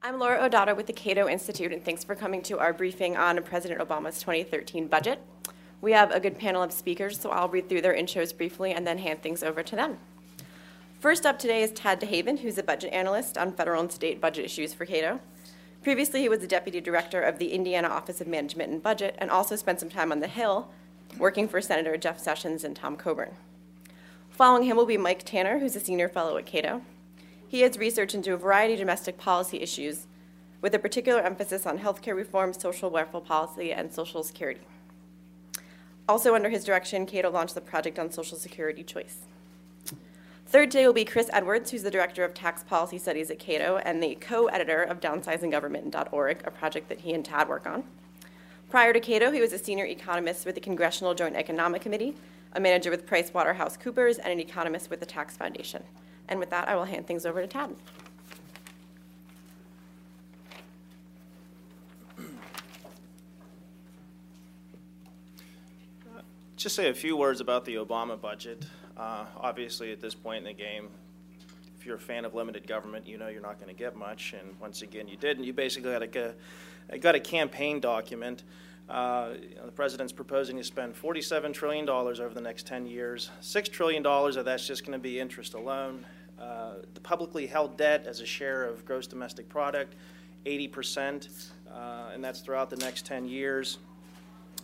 I'm Laura O'Donnell with the Cato Institute, and thanks for coming to our briefing on President Obama's 2013 budget. We have a good panel of speakers, so I'll read through their intros briefly and then hand things over to them. First up today is Tad DeHaven, who's a budget analyst on federal and state budget issues for Cato. Previously, he was the deputy director of the Indiana Office of Management and Budget and also spent some time on the Hill working for Senator Jeff Sessions and Tom Coburn. Following him will be Mike Tanner, who's a senior fellow at Cato. He has research into a variety of domestic policy issues, with a particular emphasis on healthcare reform, social welfare policy, and social security. Also, under his direction, Cato launched the Project on Social Security Choice. Third today will be Chris Edwards, who's the Director of Tax Policy Studies at Cato and the co editor of DownsizingGovernment.org, a project that he and Tad work on. Prior to Cato, he was a senior economist with the Congressional Joint Economic Committee, a manager with PricewaterhouseCoopers, and an economist with the Tax Foundation. And with that, I will hand things over to Tad. Just say a few words about the Obama budget. Uh, obviously, at this point in the game, if you're a fan of limited government, you know you're not going to get much. And once again, you didn't. You basically got a, got a campaign document. Uh, you know, the president's proposing to spend $47 trillion over the next 10 years. $6 trillion of that's just going to be interest alone. Uh, the publicly held debt as a share of gross domestic product, 80%, uh, and that's throughout the next 10 years.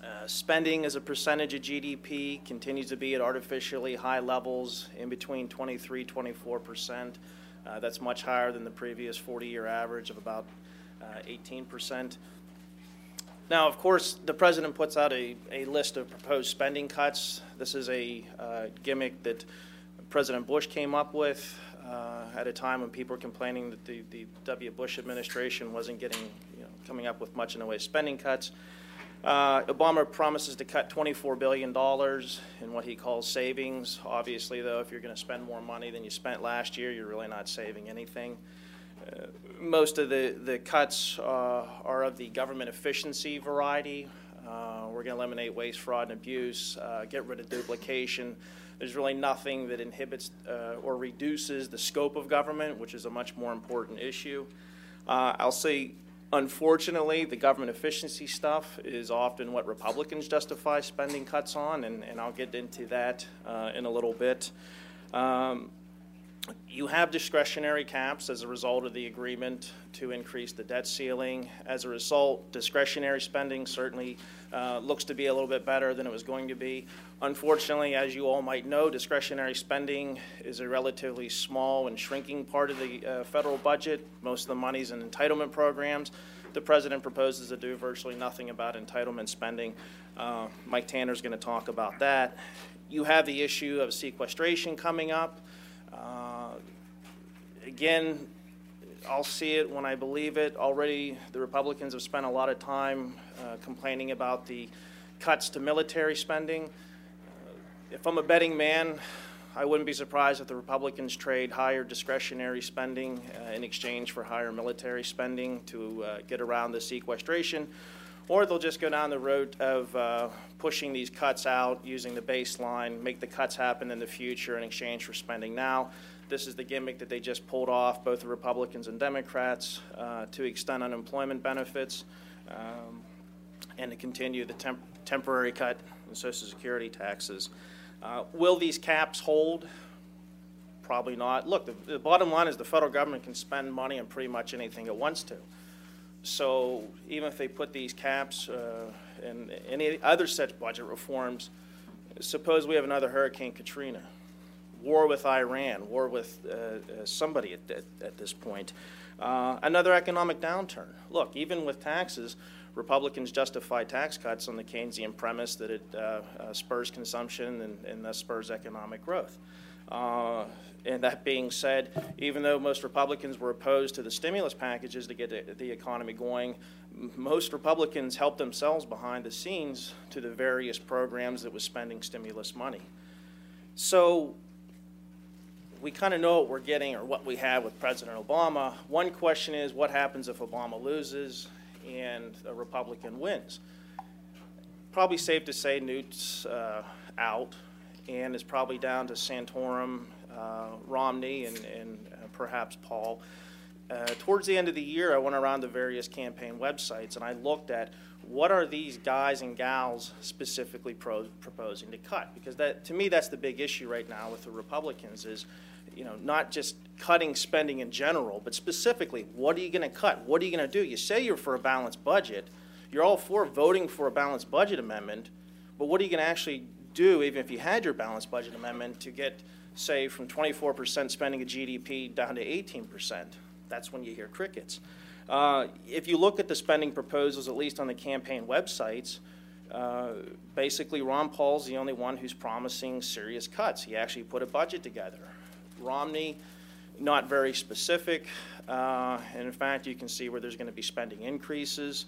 Uh, spending as a percentage of GDP continues to be at artificially high levels in between 23 24%. Uh, that's much higher than the previous 40 year average of about 18%. Uh, now, of course, the president puts out a, a list of proposed spending cuts. This is a uh, gimmick that President Bush came up with uh, at a time when people were complaining that the, the W. Bush administration wasn't getting, you know, coming up with much in the way of spending cuts. Uh, Obama promises to cut $24 billion in what he calls savings. Obviously, though, if you're going to spend more money than you spent last year, you're really not saving anything. Uh, most of the, the cuts uh, are of the government efficiency variety. Uh, we're going to eliminate waste, fraud, and abuse, uh, get rid of duplication. There's really nothing that inhibits uh, or reduces the scope of government, which is a much more important issue. I'll say Unfortunately, the government efficiency stuff is often what Republicans justify spending cuts on, and, and I'll get into that uh, in a little bit. Um, you have discretionary caps as a result of the agreement to increase the debt ceiling. As a result, discretionary spending certainly uh, looks to be a little bit better than it was going to be. Unfortunately, as you all might know, discretionary spending is a relatively small and shrinking part of the uh, federal budget. Most of the money's in entitlement programs. The president proposes to do virtually nothing about entitlement spending. Uh, Mike Tanner's going to talk about that. You have the issue of sequestration coming up. Again, I'll see it when I believe it. Already, the Republicans have spent a lot of time uh, complaining about the cuts to military spending. If I'm a betting man, I wouldn't be surprised if the Republicans trade higher discretionary spending uh, in exchange for higher military spending to uh, get around the sequestration, or they'll just go down the road of uh, pushing these cuts out using the baseline, make the cuts happen in the future in exchange for spending now. This is the gimmick that they just pulled off, both the Republicans and Democrats, uh, to extend unemployment benefits um, and to continue the temp- temporary cut in Social Security taxes. Uh, will these caps hold? Probably not. Look, the, the, bottom line is the federal government can spend money on pretty much anything it wants to. So even if they put these caps uh, and any other such budget reforms, suppose we have another Hurricane Katrina war with Iran, war with uh, uh, somebody at, at, at, this point. Uh, another economic downturn. Look, even with taxes, Republicans justify tax cuts on the Keynesian premise that it uh, uh, spurs consumption and, and, thus spurs economic growth. And that being said, even though most Republicans were opposed to the stimulus packages to get the economy going, most Republicans helped themselves behind the scenes to the various programs that was spending stimulus money. So we kind of know what we're getting or what we have with President Obama. One question is what happens if Obama loses and a Republican wins? Probably safe to say Newt's uh, out and is probably down to Santorum, uh, Romney, and, and uh, perhaps Paul. uh, towards the end of the year, I went around the various campaign websites and I looked at what are these guys and gals specifically pro- proposing to cut? Because that, to me, that's the big issue right now with the Republicans is, you know, not just cutting spending in general, but specifically, what are you going to cut? What are you going to do? You say you're for a balanced budget. You're all for voting for a balanced budget amendment, but what are you going to actually do, even if you had your balanced budget amendment, to get, say, from 24% spending of GDP down to 18%? That's when you hear crickets. Uh, if you look at the spending proposals, at least on the campaign websites, uh, basically Ron Paul's the only one who's promising serious cuts. He actually put a budget together. Romney, not very specific. Uh, and in fact, you can see where there's going to be spending increases.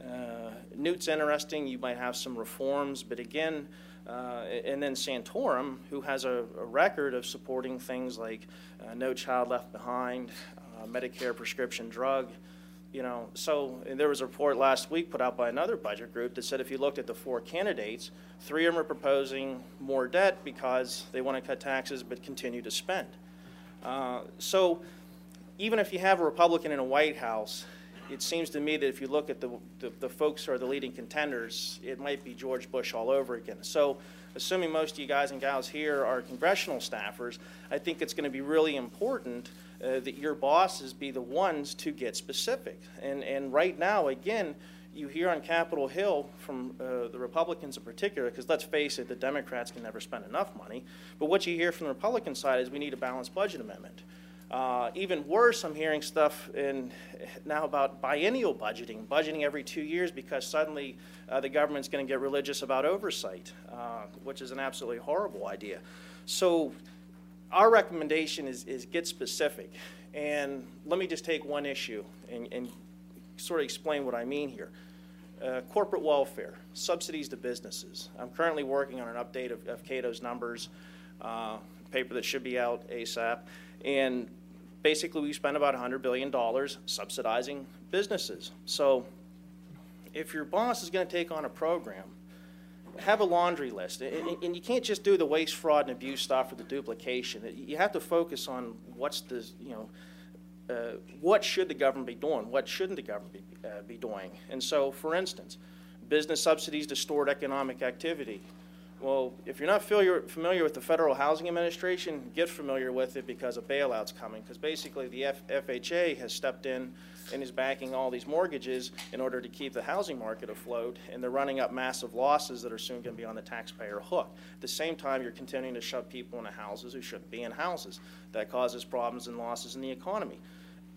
Uh, Newt's interesting. You might have some reforms, but again, uh, and then Santorum, who has a, a, record of supporting things like uh, No Child Left Behind, uh, Medicare prescription drug. You know, so there was a report last week put out by another budget group that said if you looked at the four candidates, three of them are proposing more debt because they want to cut taxes but continue to spend. Uh, so even if you have a Republican in a White House, it seems to me that if you look at the, the, the, folks who are the leading contenders, it might be George Bush all over again. So, assuming most of you guys and gals here are congressional staffers, I think it's going to be really important uh, that your bosses be the ones to get specific. And, and right now, again, you hear on Capitol Hill from uh, the Republicans in particular, because let's face it, the Democrats can never spend enough money. But what you hear from the Republican side is we need a balanced budget amendment. Uh, even worse, I'm hearing stuff in, now about biennial budgeting, budgeting every two years because suddenly uh, the government's going to get religious about oversight, uh, which is an absolutely horrible idea. So our recommendation is, is get specific. And let me just take one issue and, and sort of explain what I mean here. Uh, corporate welfare, subsidies to businesses. I'm currently working on an update of, of Cato's numbers, uh, paper that should be out ASAP. And basically, we spend about $100 billion subsidizing businesses. So if your boss is going to take on a program have a laundry list. And, and, you can't just do the waste, fraud, and abuse stuff or the duplication. You have to focus on what's the, you know, uh, what should the government be doing? What shouldn't the government be, uh, be doing? And so, for instance, business subsidies distort economic activity. Well, if you're not familiar, with the Federal Housing Administration, get familiar with it because a bailout's coming. Because basically, the F- FHA has stepped in and is backing all these mortgages in order to keep the housing market afloat, and they're running up massive losses that are soon going to be on the taxpayer hook. At the same time, you're continuing to shove people into houses who shouldn't be in houses. That causes problems and losses in the economy.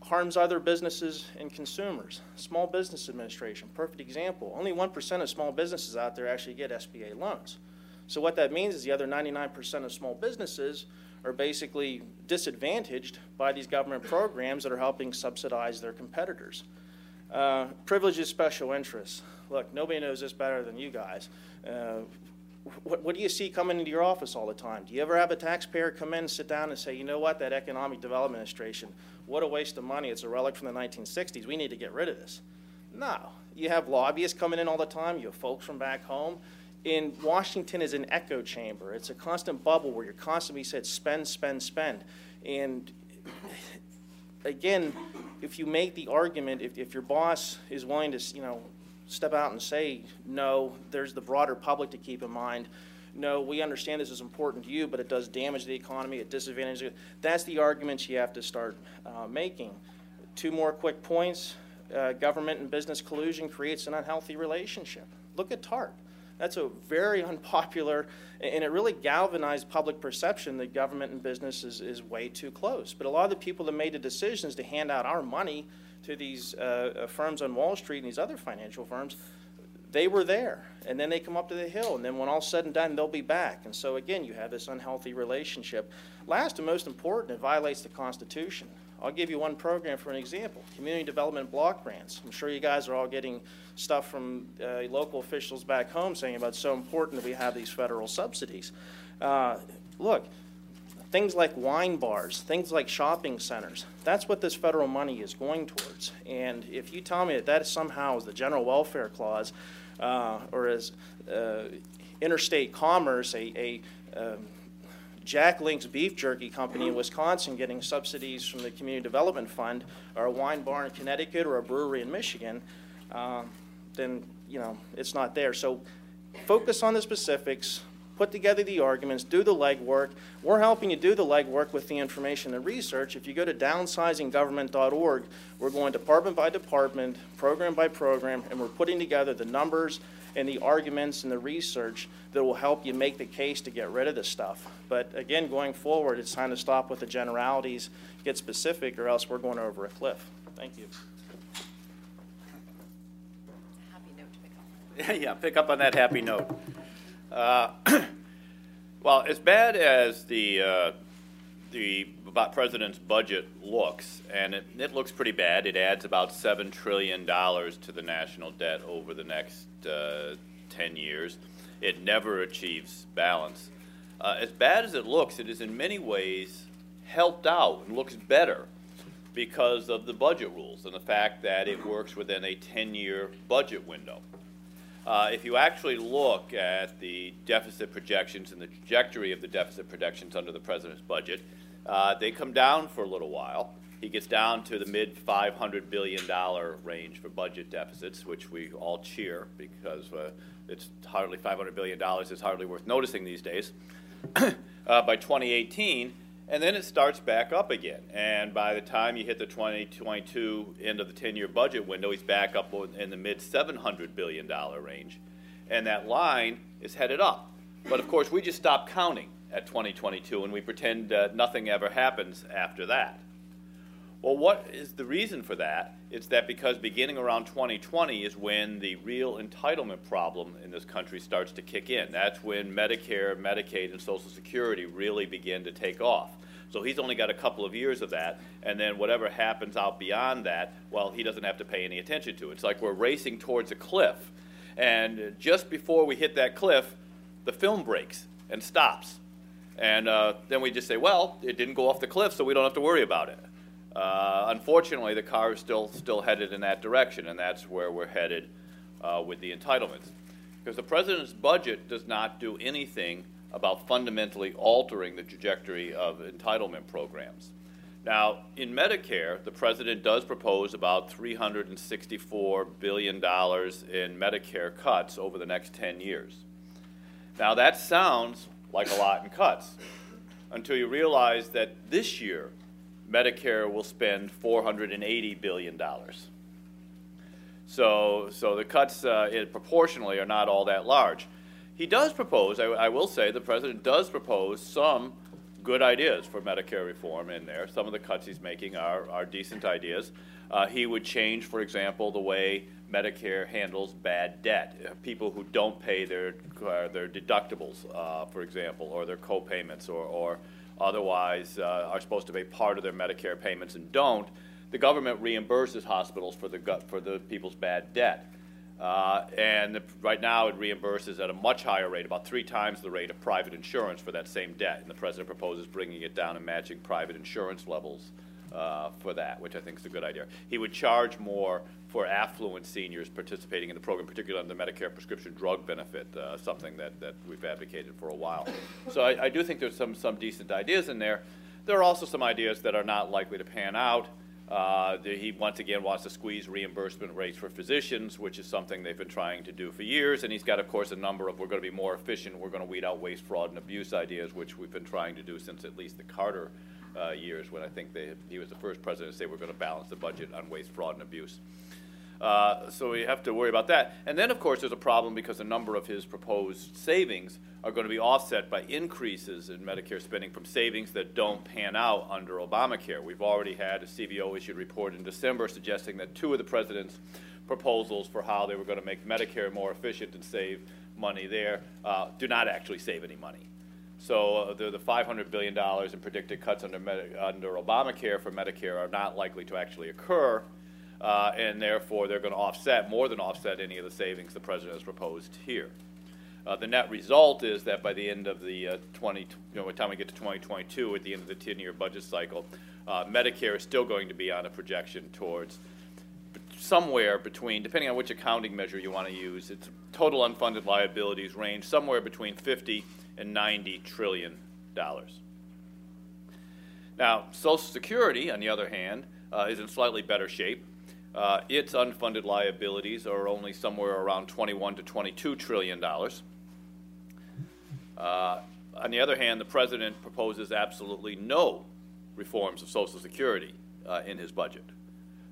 Harms other businesses and consumers. Small Business Administration, perfect example. Only 1% of small businesses out there actually get SBA loans. So, what that means is the other 99% of small businesses are basically disadvantaged by these government programs that are helping subsidize their competitors. Uh, privileges special interests. Look, nobody knows this better than you guys. Uh, what, what, do you see coming into your office all the time? Do you ever have a taxpayer come in, and sit down, and say, you know what, that Economic Development Administration, what a waste of money. It's a relic from the 1960s. We need to get rid of this. No. You have lobbyists coming in all the time. You have folks from back home in Washington is an echo chamber. It's a constant bubble where you're constantly said spend, spend, spend. And again, if you make the argument, if, if your boss is willing to, you know, step out and say, no, there's the broader public to keep in mind. No, we understand this is important to you, but it does damage the economy, it disadvantages. That's the arguments you have to start uh, making. Two more quick points. Uh, government and business collusion creates an unhealthy relationship. Look at TARP. That's a very unpopular, and it really galvanized public perception that government and business is, is way too close. But a lot of the people that made the decisions to hand out our money to these uh, uh, firms on Wall Street and these other financial firms, they were there. And then they come up to the hill, and then when all's said and done, they'll be back. And so, again, you have this unhealthy relationship. Last and most important, it violates the Constitution. I'll give you one program for an example community development block grants. I'm sure you guys are all getting stuff from uh, local officials back home saying about so important that we have these federal subsidies. Uh, look, things like wine bars, things like shopping centers, that's what this federal money is going towards. And if you tell me that that somehow is the general welfare clause uh, or is uh, interstate commerce, a, a um, Jack Link's Beef Jerky Company in Wisconsin getting subsidies from the Community Development Fund, or a wine bar in Connecticut, or a brewery in Michigan, um, then, you know, it's not there. So focus on the specifics, put together the arguments, do the legwork. We're helping you do the legwork with the information and research. If you go to downsizinggovernment.org, we're going department by department, program by program, and we're putting together the numbers and the arguments and the research that will help you make the case to get rid of this stuff. But again, going forward, it's time to stop with the generalities, get specific, or else we're going over a cliff. Thank you. Happy note to pick up. yeah, pick up on that happy note. Uh, well, as bad as the uh, the president's budget looks, and it, it, looks pretty bad. It adds about seven trillion dollars to the national debt over the next uh, ten years. It never achieves balance. Uh, as bad as it looks, it is in many ways helped out and looks better because of the budget rules and the fact that it works within a 10 year budget window. Uh, if you actually look at the deficit projections and the trajectory of the deficit projections under the president's budget, uh, they come down for a little while. He gets down to the mid $500 billion range for budget deficits, which we all cheer because uh, it's hardly $500 billion is hardly worth noticing these days. Uh, by 2018, and then it starts back up again. And by the time you hit the 2022 end of the 10 year budget window, he's back up in the mid $700 billion range. And that line is headed up. But of course, we just stop counting at 2022 and we pretend uh, nothing ever happens after that. Well, what is the reason for that? It's that because beginning around 2020 is when the real entitlement problem in this country starts to kick in. That's when Medicare, Medicaid, and Social Security really begin to take off. So he's only got a couple of years of that, and then whatever happens out beyond that, well, he doesn't have to pay any attention to. It. It's like we're racing towards a cliff, and just before we hit that cliff, the film breaks and stops. And uh, then we just say, well, it didn't go off the cliff, so we don't have to worry about it. Uh, unfortunately, the car is still still headed in that direction, and that's where we're headed uh, with the entitlements. Because the president's budget does not do anything about fundamentally altering the trajectory of entitlement programs. Now, in Medicare, the president does propose about $364 billion in Medicare cuts over the next 10 years. Now, that sounds like a lot in cuts until you realize that this year, Medicare will spend $480 billion. So, so the cuts uh, proportionally are not all that large. He does propose, I, I, will say, the president does propose some good ideas for Medicare reform in there. Some of the cuts he's making are, are decent ideas. Uh, he would change, for example, the way Medicare handles bad debt. Uh, people who don't pay their, uh, their deductibles, uh, for example, or their co-payments, or, or otherwise uh, are supposed to be part of their Medicare payments and don't, the government reimburses hospitals for the, for the people's bad debt. Uh, and right now it reimburses at a much higher rate, about three times the rate of private insurance for that same debt. And the president proposes bringing it down and matching private insurance levels uh, for that, which I think is a good idea. He would charge more for affluent seniors participating in the program, particularly on the Medicare prescription drug benefit, uh, something that, that we've advocated for a while. So I, I do think there's some, some decent ideas in there. There are also some ideas that are not likely to pan out. Uh, he once again wants to squeeze reimbursement rates for physicians, which is something they've been trying to do for years. And he's got, of course, a number of we're going to be more efficient, we're going to weed out waste, fraud, and abuse ideas, which we've been trying to do since at least the Carter uh, years, when I think they, he was the first president to say we're going to balance the budget on waste, fraud, and abuse. Uh, so we have to worry about that. And then, of course, there's a problem because a number of his proposed savings are going to be offset by increases in Medicare spending from savings that don't pan out under Obamacare. We've already had a CBO issued report in December suggesting that two of the president's proposals for how they were going to make Medicare more efficient and save money there uh, do not actually save any money. So uh, the, the $500 billion in predicted cuts under, under Obamacare for Medicare are not likely to actually occur uh, and therefore they're going to offset, more than offset, any of the savings the president has proposed here. Uh, the net result is that by the end of the uh, 20, you know, by the time we get to 2022, at the end of the 10-year budget cycle, uh, Medicare is still going to be on a projection towards somewhere between, depending on which accounting measure you want to use, its total unfunded liabilities range somewhere between 50 and 90 trillion dollars. Now, Social Security, on the other hand, uh, is in slightly better shape. Uh, its unfunded liabilities are only somewhere around 21 to 22 trillion dollars. Uh, on the other hand, the president proposes absolutely no reforms of Social Security uh, in his budget.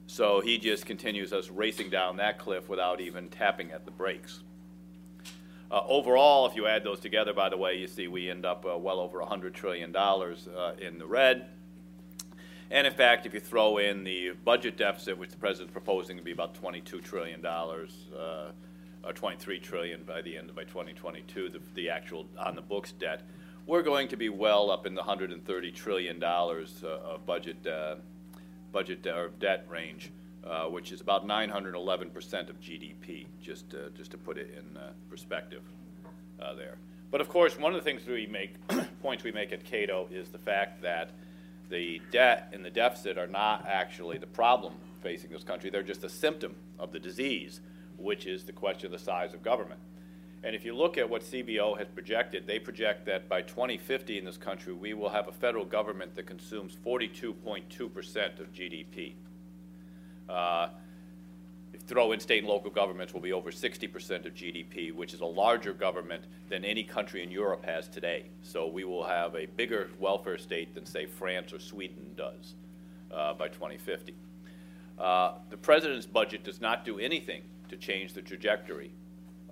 So he just continues us racing down that cliff without even tapping at the brakes. Uh, overall, if you add those together, by the way, you see we end up uh, well over $100 trillion uh, in the red. And in fact, if you throw in the budget deficit, which the president's proposing to be about $22 trillion, uh, or 23 trillion by the end of by 2022, the, the actual on the books debt, we're going to be well up in the 130 trillion dollars uh, of budget uh, budget or debt range, uh, which is about 911 percent of GDP. Just uh, just to put it in uh, perspective, uh, there. But of course, one of the things we make points we make at Cato is the fact that the debt and the deficit are not actually the problem facing this country. They're just a symptom of the disease, which is the question of the size of government. And if you look at what CBO has projected, they project that by 2050 in this country, we will have a federal government that consumes 42.2% of GDP. Uh, if throw in state and local governments, will be over 60% of GDP, which is a larger government than any country in Europe has today. So we will have a bigger welfare state than, say, France or Sweden does uh, by 2050. Uh, the president's budget does not do anything to change the trajectory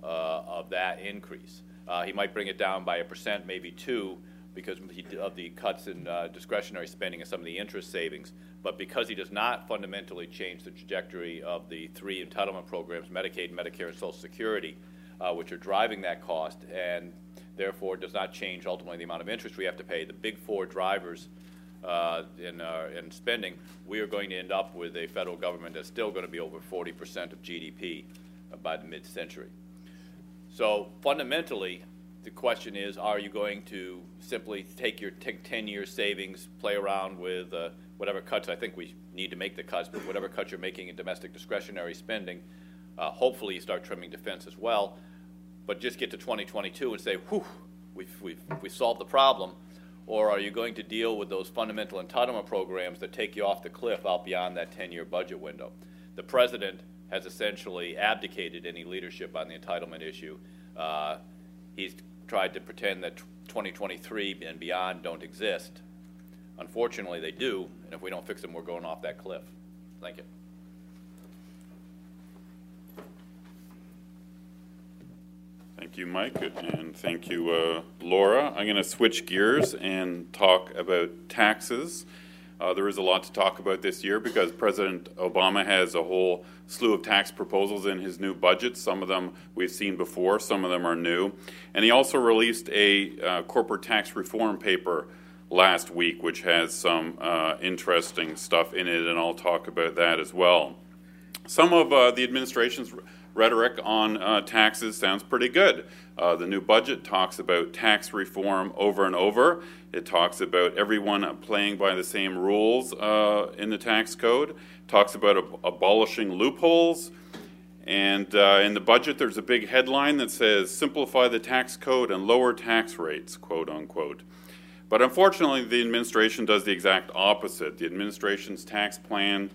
uh, of that increase. Uh, he might bring it down by a percent, maybe two, because of the cuts in uh, discretionary spending and some of the interest savings. But because he does not fundamentally change the trajectory of the three entitlement programs, Medicaid, Medicare, and Social Security, uh, which are driving that cost, and therefore does not change ultimately the amount of interest we have to pay, the big four drivers uh, in, uh, in spending, we are going to end up with a federal government that's still going to be over 40% of GDP by the mid century. So fundamentally, the question is, are you going to simply take your 10-year savings, play around with uh, whatever cuts, I think we need to make the cuts, but whatever cuts you're making in domestic discretionary spending, uh, hopefully you start trimming defense as well, but just get to 2022 and say, whew, we've, we've, we've solved the problem, or are you going to deal with those fundamental entitlement programs that take you off the cliff out beyond that 10-year budget window? The president has essentially abdicated any leadership on the entitlement issue. Uh, he's tried to pretend that 2023 and beyond don't exist. Unfortunately, they do, and if we don't fix them, we're going off that cliff. Thank you. Thank you, Mike, and thank you, uh, Laura. I'm going to switch gears and talk about taxes. Uh, there is a lot to talk about this year because President Obama has a whole slew of tax proposals in his new budget. Some of them we've seen before, some of them are new. And he also released a uh, corporate tax reform paper last week, which has some uh, interesting stuff in it, and I'll talk about that as well. Some of uh, the administration's rhetoric on uh, taxes sounds pretty good. Uh, the new budget talks about tax reform over and over. It talks about everyone playing by the same rules uh, in the tax code. It talks about ab- abolishing loopholes. And uh, in the budget, there's a big headline that says simplify the tax code and lower tax rates, quote unquote. But unfortunately, the administration does the exact opposite. The administration's tax plan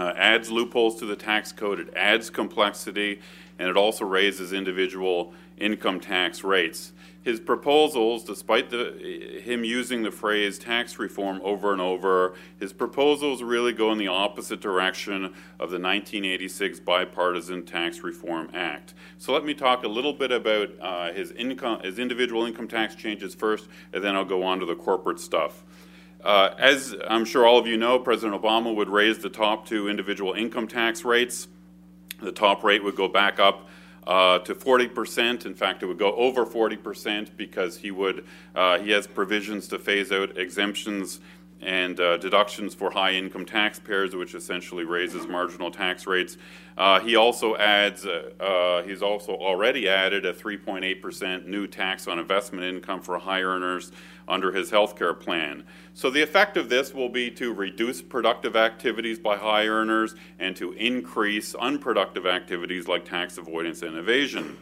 uh, adds loopholes to the tax code, it adds complexity, and it also raises individual income tax rates. His proposals, despite the, him using the phrase tax reform over and over, his proposals really go in the opposite direction of the 1986 Bipartisan Tax Reform Act. So let me talk a little bit about uh, his income, his individual income tax changes first, and then I'll go on to the corporate stuff. Uh, as I'm sure all of you know, President Obama would raise the top two individual income tax rates. The top rate would go back up uh, to 40%. In fact, it would go over 40% because he would uh, he has provisions to phase out exemptions and uh, deductions for high income taxpayers, which essentially raises marginal tax rates. Uh, he also adds, uh, uh he's also already added a 3.8% new tax on investment income for high earners under his health care plan. So the effect of this will be to reduce productive activities by high earners and to increase unproductive activities like tax avoidance and evasion.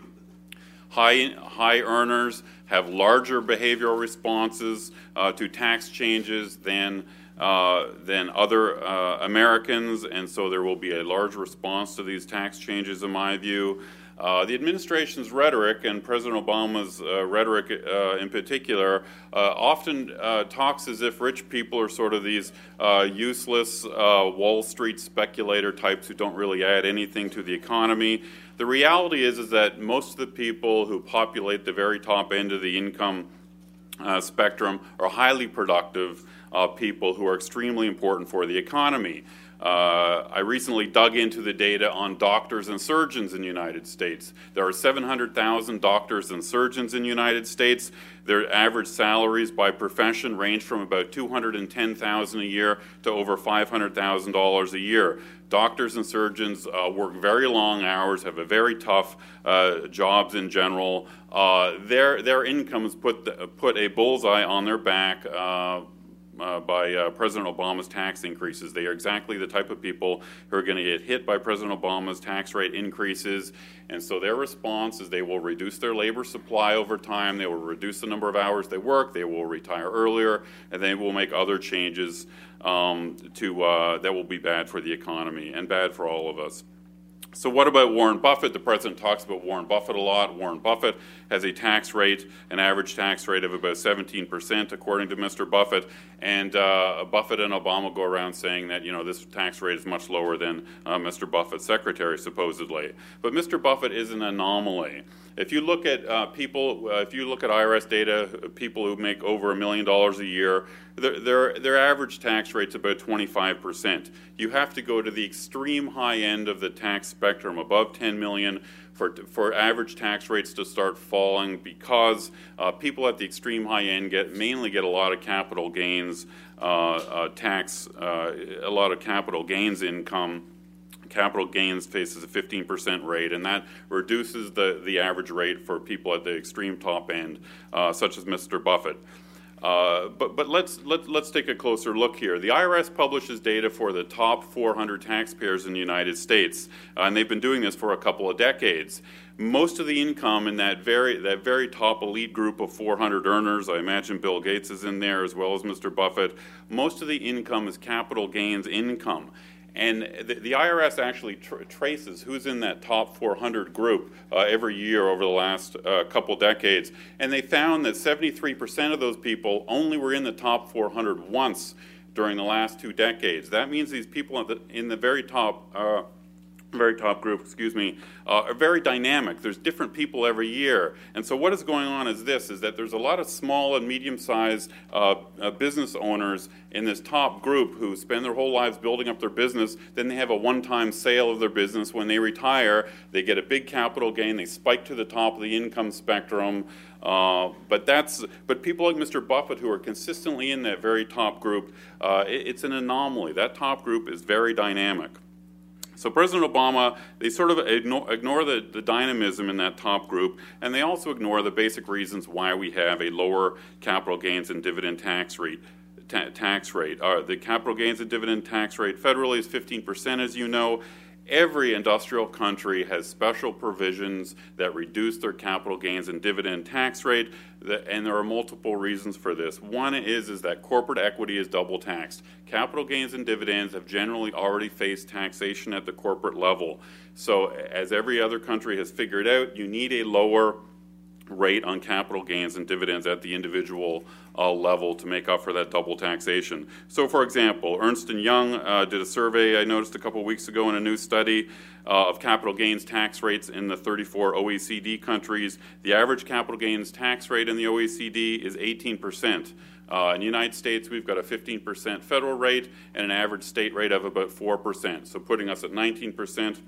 High, high earners have larger behavioral responses uh, to tax changes than, uh, than other uh, Americans, and so there will be a large response to these tax changes, in my view. Uh, the administration's rhetoric and President Obama's uh, rhetoric uh, in particular uh, often uh, talks as if rich people are sort of these uh, useless Wall Street speculator types who don't really add anything to the economy. The reality is, is that most of the people who populate the very top end of the income spectrum are highly productive people who are extremely important for the economy. Uh, I recently dug into the data on doctors and surgeons in the United States. There are 700,000 doctors and surgeons in the United States. Their average salaries by profession range from about 210,000 a year to over $500,000 a year. Doctors and surgeons uh, work very long hours, have a very tough uh, jobs in general. Uh, their their incomes put the, put a bullseye on their back uh, by uh, President Obama's tax increases. They are exactly the type of people who are going to get hit by President Obama's tax rate increases. And so their response is they will reduce their labor supply over time, they will reduce the number of hours they work, they will retire earlier, and they will make other changes um, to, uh, that will be bad for the economy and bad for all of us. So, what about Warren Buffett? The president talks about Warren Buffett a lot. Warren Buffett has a tax rate, an average tax rate of about 17%, according to Mr. Buffett. And uh, Buffett and Obama go around saying that, you know, this tax rate is much lower than uh, Mr. Buffett's secretary, supposedly. But Mr. Buffett is an anomaly. If you look at uh, people, uh, if you look at IRS data, people who make over a million dollars a year, their, their, average tax rate's about 25%. You have to go to the extreme high end of the tax spectrum, above 10 million, for, for average tax rates to start falling because uh, people at the extreme high end get mainly get a lot of capital gains uh, uh tax, uh, a lot of capital gains income capital gains faces a 15% rate, and that reduces the, the average rate for people at the extreme top end, uh, such as Mr. Buffett. Uh, but but let's let, let's take a closer look here. The IRS publishes data for the top 400 taxpayers in the United States, uh, and they've been doing this for a couple of decades. Most of the income in that very that very top elite group of 400 earners, I imagine Bill Gates is in there as well as Mr. Buffett. Most of the income is capital gains income. And the, the IRS actually tr- traces who's in that top 400 group uh, every year over the last uh, couple decades. And they found that 73% of those people only were in the top 400 once during the last two decades. That means these people the, in the very top uh, very top group, excuse me, uh, are very dynamic. There's different people every year. And so what is going on is this, is that there's a lot of small and medium-sized uh, uh, business owners in this top group who spend their whole lives building up their business. Then they have a one-time sale of their business. When they retire, they get a big capital gain. They spike to the top of the income spectrum. Uh, but that's but people like Mr. Buffett who are consistently in that very top group, uh, it, it's an anomaly. That top group is very dynamic. So President Obama, they sort of ignore, ignore the, the, dynamism in that top group, and they also ignore the basic reasons why we have a lower capital gains and dividend tax rate. Ta- tax rate. Uh, the capital gains and dividend tax rate federally is 15%, as you know. Every industrial country has special provisions that reduce their capital gains and dividend tax rate, and there are multiple reasons for this. One is, is that corporate equity is double taxed. Capital gains and dividends have generally already faced taxation at the corporate level. So, as every other country has figured out, you need a lower rate on capital gains and dividends at the individual uh, level to make up for that double taxation. So, for example, Ernst & Young uh, did a survey I noticed a couple weeks ago in a new study uh, of capital gains tax rates in the 34 OECD countries. The average capital gains tax rate in the OECD is 18 percent. Uh, in the United States, we've got a 15% federal rate and an average state rate of about 4%, so putting us at 19%.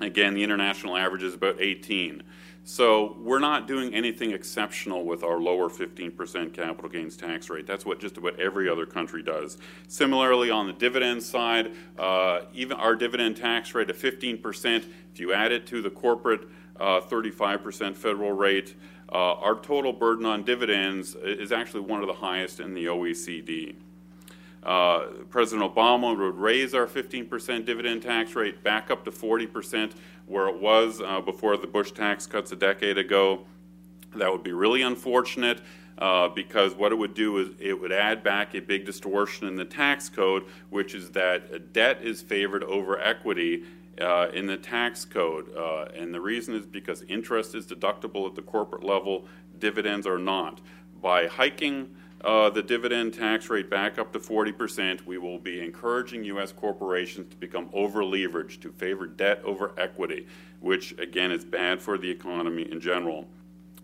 Again, the international average is about 18. So we're not doing anything exceptional with our lower 15% capital gains tax rate. That's what just about every other country does. Similarly, on the dividend side, uh, even our dividend tax rate of 15%, if you add it to the corporate uh, 35% federal rate, uh, our total burden on dividends is actually one of the highest in the OECD. Uh, President Obama would raise our 15% dividend tax rate back up to 40%, where it was uh, before the Bush tax cuts a decade ago. That would be really unfortunate. Uh, because what it would do is it would add back a big distortion in the tax code, which is that debt is favored over equity uh, in the tax code. Uh, and the reason is because interest is deductible at the corporate level, dividends are not. By hiking uh, the dividend tax rate back up to 40%, we will be encouraging U.S. corporations to become over leveraged, to favor debt over equity, which again is bad for the economy in general.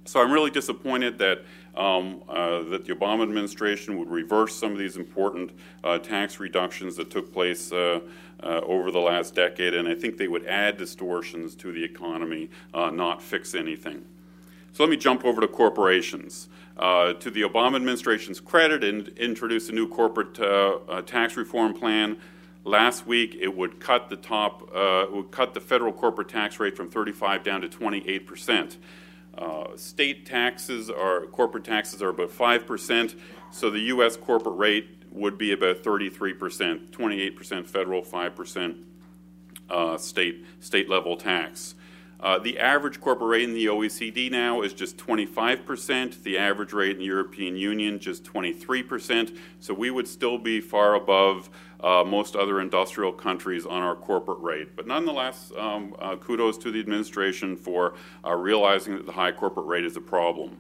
So I'm really disappointed that um, uh, that the Obama administration would reverse some of these important uh, tax reductions that took place uh, uh over the last decade, and I think they would add distortions to the economy, uh, not fix anything. So let me jump over to corporations. Uh, to the Obama administration's credit, and introduced a new corporate tax reform plan. Last week, it would cut the top, would cut the federal corporate tax rate from 35 down to 28 percent. Uh, state taxes are corporate taxes are about five percent, so the U.S. corporate rate would be about 33 percent, 28 percent federal, five percent uh, state state level tax. Uh, the average corporate rate in the OECD now is just 25%. The average rate in the European Union just 23%. So we would still be far above uh, most other industrial countries on our corporate rate. But nonetheless, um, uh, kudos to the administration for uh, realizing that the high corporate rate is a problem.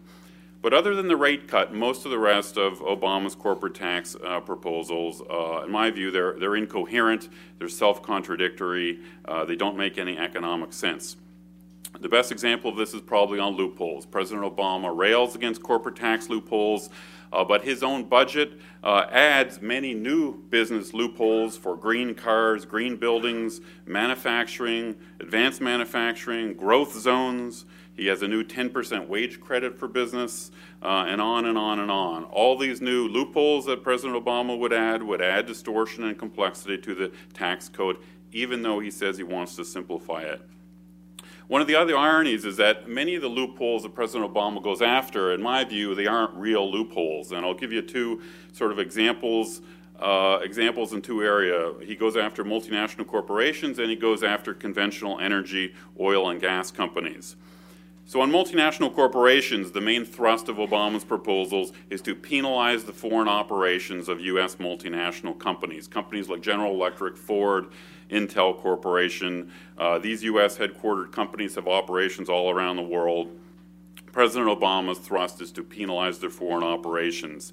But other than the rate cut, most of the rest of Obama's corporate tax uh, proposals, uh, in my view, they're, they're incoherent, they're self contradictory, uh, they don't make any economic sense. The best example of this is probably on loopholes. President Obama rails against corporate tax loopholes, uh, but his own budget uh, adds many new business loopholes for green cars, green buildings, manufacturing, advanced manufacturing, growth zones. He has a new 10% wage credit for business, uh, and on and on and on. All these new loopholes that President Obama would add would add distortion and complexity to the tax code, even though he says he wants to simplify it. One of the other ironies is that many of the loopholes that President Obama goes after, in my view, they aren't real loopholes. And I'll give you two sort of examples. Uh, examples in two areas. He goes after multinational corporations and he goes after conventional energy, oil, and gas companies. So, on multinational corporations, the main thrust of Obama's proposals is to penalize the foreign operations of U.S. multinational companies. Companies like General Electric, Ford, Intel Corporation. Uh, these U.S. headquartered companies have operations all around the world. President Obama's thrust is to penalize their foreign operations.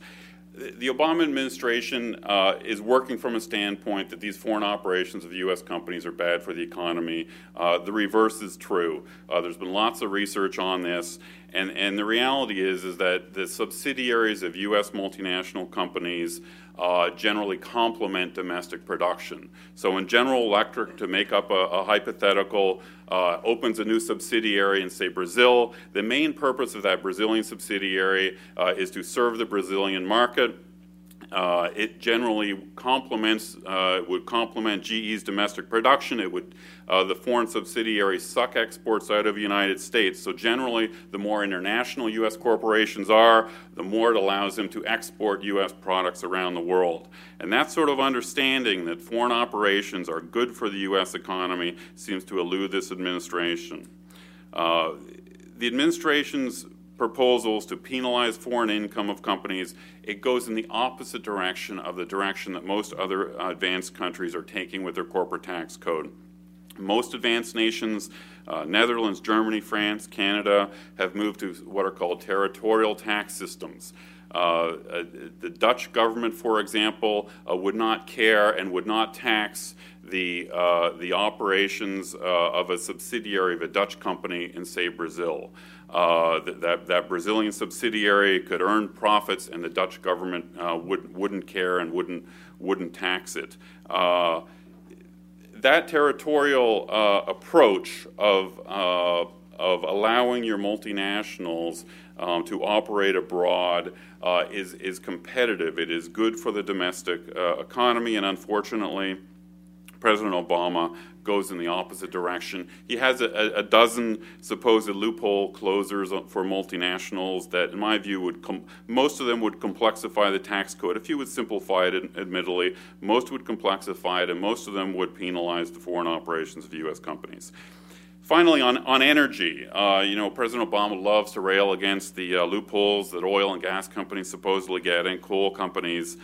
The Obama administration uh, is working from a standpoint that these foreign operations of U.S. companies are bad for the economy. Uh, the reverse is true. Uh, there's been lots of research on this, and, and the reality is, is that the subsidiaries of U.S. multinational companies uh, generally complement domestic production. So, in General Electric, to make up a, a hypothetical, uh, opens a new subsidiary in, say, Brazil, the main purpose of that Brazilian subsidiary uh, is to serve the Brazilian market uh, it generally complements uh, would complement GE's domestic production. It would uh, the foreign subsidiaries suck exports out of the United States. So generally, the more international U.S. corporations are, the more it allows them to export U.S. products around the world. And that sort of understanding that foreign operations are good for the U.S. economy seems to elude this administration. Uh, the administration's proposals to penalize foreign income of companies, it goes in the opposite direction of the direction that most other advanced countries are taking with their corporate tax code. Most advanced nations, uh, Netherlands, Germany, France, Canada, have moved to what are called territorial tax systems. Uh, uh, the Dutch government, for example, uh, would not care and would not tax the, uh, the operations uh, of a subsidiary of a Dutch company in, say, Brazil. Uh, that, that Brazilian subsidiary could earn profits, and the Dutch government uh, would, wouldn't care and wouldn't, wouldn't tax it. Uh, that territorial uh, approach of, uh, of allowing your multinationals um, to operate abroad uh, is, is competitive. It is good for the domestic economy, and unfortunately, President Obama goes in the opposite direction. He has a, a dozen supposed loophole closers for multinationals that, in my view, would com- most of them would complexify the tax code. A few would simplify it, admittedly. Most would complexify it, and most of them would penalize the foreign operations of U.S. companies. Finally, on, on energy, uh, you know, President Obama loves to rail against the uh, loopholes that oil and gas companies supposedly get and coal companies.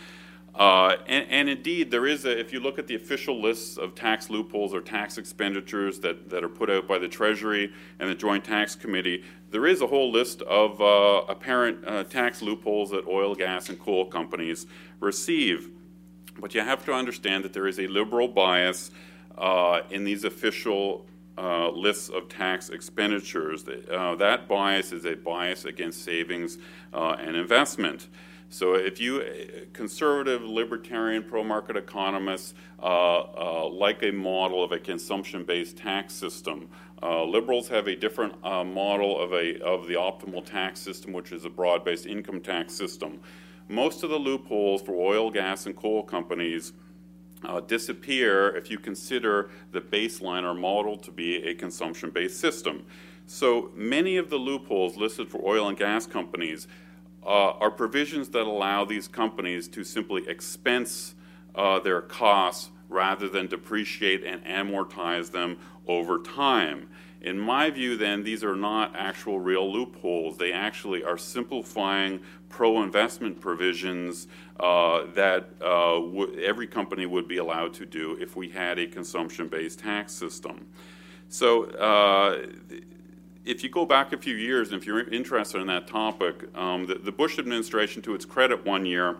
Uh, and, and, indeed, there is a, if you look at the official lists of tax loopholes or tax expenditures that, that are put out by the Treasury and the Joint Tax Committee, there is a whole list of uh, apparent uh, tax loopholes that oil, gas, and coal companies receive. But you have to understand that there is a liberal bias uh, in these official uh, lists of tax expenditures. Uh, that bias is a bias against savings and investment. So if you, conservative, libertarian, pro-market economists, uh, uh, like a model of a consumption-based tax system, uh, liberals have a different uh, model of, a, of the optimal tax system, which is a broad-based income tax system. Most of the loopholes for oil, gas, and coal companies uh, disappear if you consider the baseline or model to be a consumption-based system. So many of the loopholes listed for oil and gas companies uh, are provisions that allow these companies to simply expense uh, their costs rather than depreciate and amortize them over time. In my view, then, these are not actual real loopholes. They actually are simplifying pro investment provisions uh, that uh, w- every company would be allowed to do if we had a consumption based tax system. So, uh, if you go back a few years, and if you're interested in that topic, um, the, the, Bush administration, to its credit, one year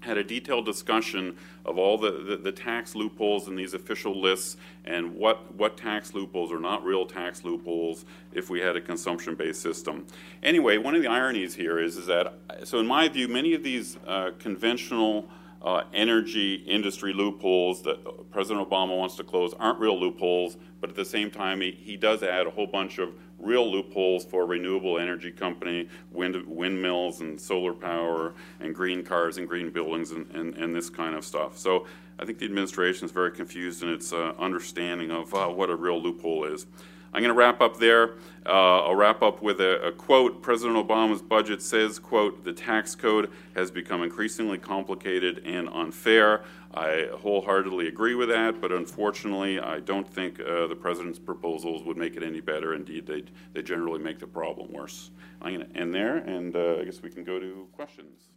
had a detailed discussion of all the, the, the, tax loopholes in these official lists and what, what tax loopholes are not real tax loopholes if we had a consumption based system. Anyway, one of the ironies here is, is that, so in my view, many of these uh, conventional uh, energy industry loopholes that President Obama wants to close aren't real loopholes, but at the same time, he, he does add a whole bunch of real loopholes for renewable energy company, wind, windmills and solar power, and green cars and green buildings and, and, and this kind of stuff. So I think the administration is very confused in its uh, understanding of uh, what a real loophole is. I'm going to wrap up there. Uh, I'll wrap up with a, a, quote. President Obama's budget says, quote, the tax code has become increasingly complicated and unfair. I wholeheartedly agree with that, but unfortunately, I don't think uh, the president's proposals would make it any better. Indeed, they, they generally make the problem worse. I'm going to end there, and uh, I guess we can go to questions.